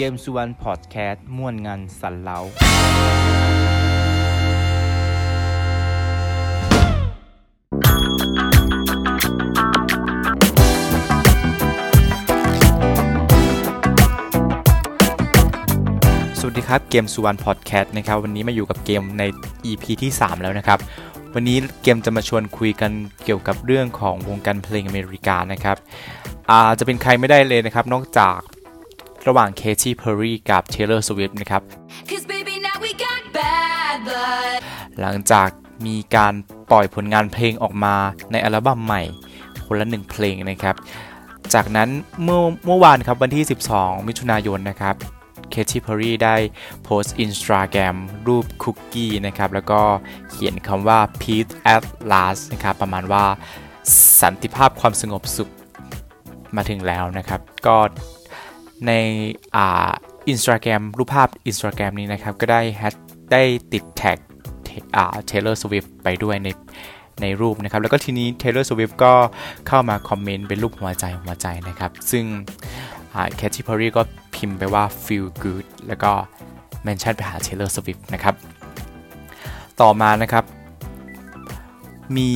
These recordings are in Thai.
เกมสุวรรณพอดแคสต์ม่วนงานสันเลาสวัสดีครับเกมสุวรรณพอดแคสต์นะครับ วันนี้มาอยู่กับเกมใน EP ที่ 3 แล้วนะครับ วันนี้เกมจะมาชวนคุยกันเกี่ยวกับเรื่องของวงการเพลงอเมริกานะครับอาจจะเป็นใครไม่ได้เลยนะครับ นอกจาก ระหว่างเคที่เพอร์รี่กับ Taylor Swift นะครับ Cause baby now we got bad blood หลังจากมีการปล่อยผลงานเพลงออกมาในอัลบั้มใหม่ คนละหนึ่งเพลงนะครับ จากนั้นเมื่อเมื่อวานครับวันที่ 12 มิถุนายนนะครับเคที่เพอร์รี่ได้โพสต์อินสตาแกรมรูปคุกกี้นะครับ แล้วก็เขียนคำว่า peace at last นะครับ ประมาณว่าสันติภาพความสงบสุขมาถึงแล้วนะครับ ก็ ในอ่าอินสตาแกรมรูปภาพอินสตาแกรมนี้นะครับ ก็ได้ hash ได้ติด tag อ่า Taylor Swift ไปด้วยในในรูปนะครับ แล้วก็ทีนี้ Taylor Swift ก็เข้ามา comment เป็นรูปหัวใจหัวใจนะครับ ซึ่งแคท t ี Perry ก็พิมพ์ไปว่า feel good แล้วก็ mention ไปหา Taylor Swift นะครับ ต่อมานะครับ มี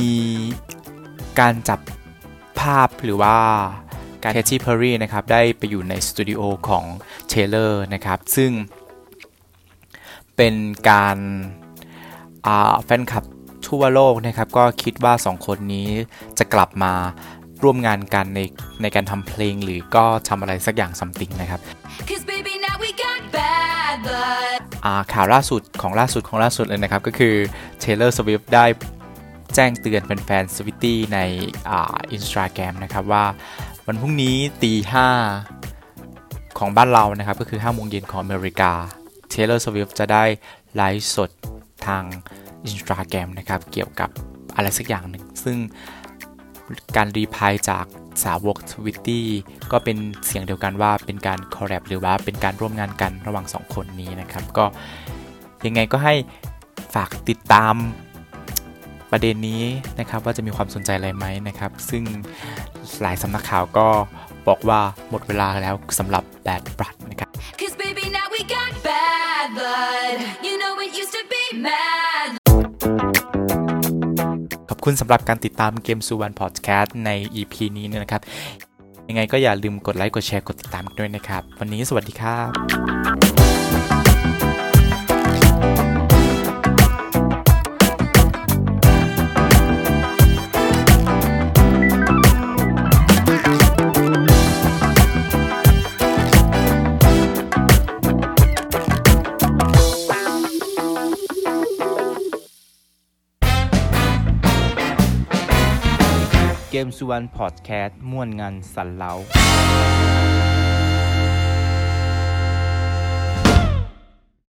การจับภาพหรือว่า การแคท t ี Perry นะครับได้ไปอยู่ในสตูดิโอของ Taylor นะครับซึ่งเป็นการอ่าแฟนคลับทั่วโลกนะครับก็คิดว่า 2 คนนี้จะกลับมาร่วมงานกันในในการทำเพลงหรือก็ทำอะไรสักอย่างซัมติงนะครับ Cause baby now we got bad blood อ่าข่าวล่าสุดของล่าสุดของล่าสุดเลยนะครับ ก็คือ Taylor Swift ได้ แจ้งเตือนแฟนๆ Swiftie ในอินสตาแกรมนะครับว่าวันพรุ่งนี้ตีห้าของบ้านเรานะครับ ก็คือ5โมงเย็นของอเมริกา Taylor Swift จะได้ไลฟ์สดทางอินสตาแกรมนะครับ เกี่ยวกับอะไรสักอย่างหนึ่ง ซึ่งการรีพายจากสาวกทวิตตี้ก็เป็นเสียงเดียวกันว่าเป็นการคอร์แรบหรือว่าเป็นการร่วมงานกันระหว่าง 2 คนนี้นะครับ ก็ยังไงก็ให้ฝากติดตาม ประเด็นนี้นะครับว่าจะมีความสนใจอะไรไหมนะครับ ซึ่งหลายสำนักข่าวก็บอกว่าหมดเวลาแล้วสำหรับแบดบรัดนะครับ Cause baby now we got bad blood You know it used to be mad ขอบคุณสำหรับการติดตามเกมซูวันพอดแคสต์ใน EP นี้นะครับ ยังไงก็อย่าลืมกดไลค์ กดแชร์ กดติดตามกันด้วยนะครับ วันนี้สวัสดีครับ เกมสุวรรณพอดแคสต์ม่วนงานสันเลา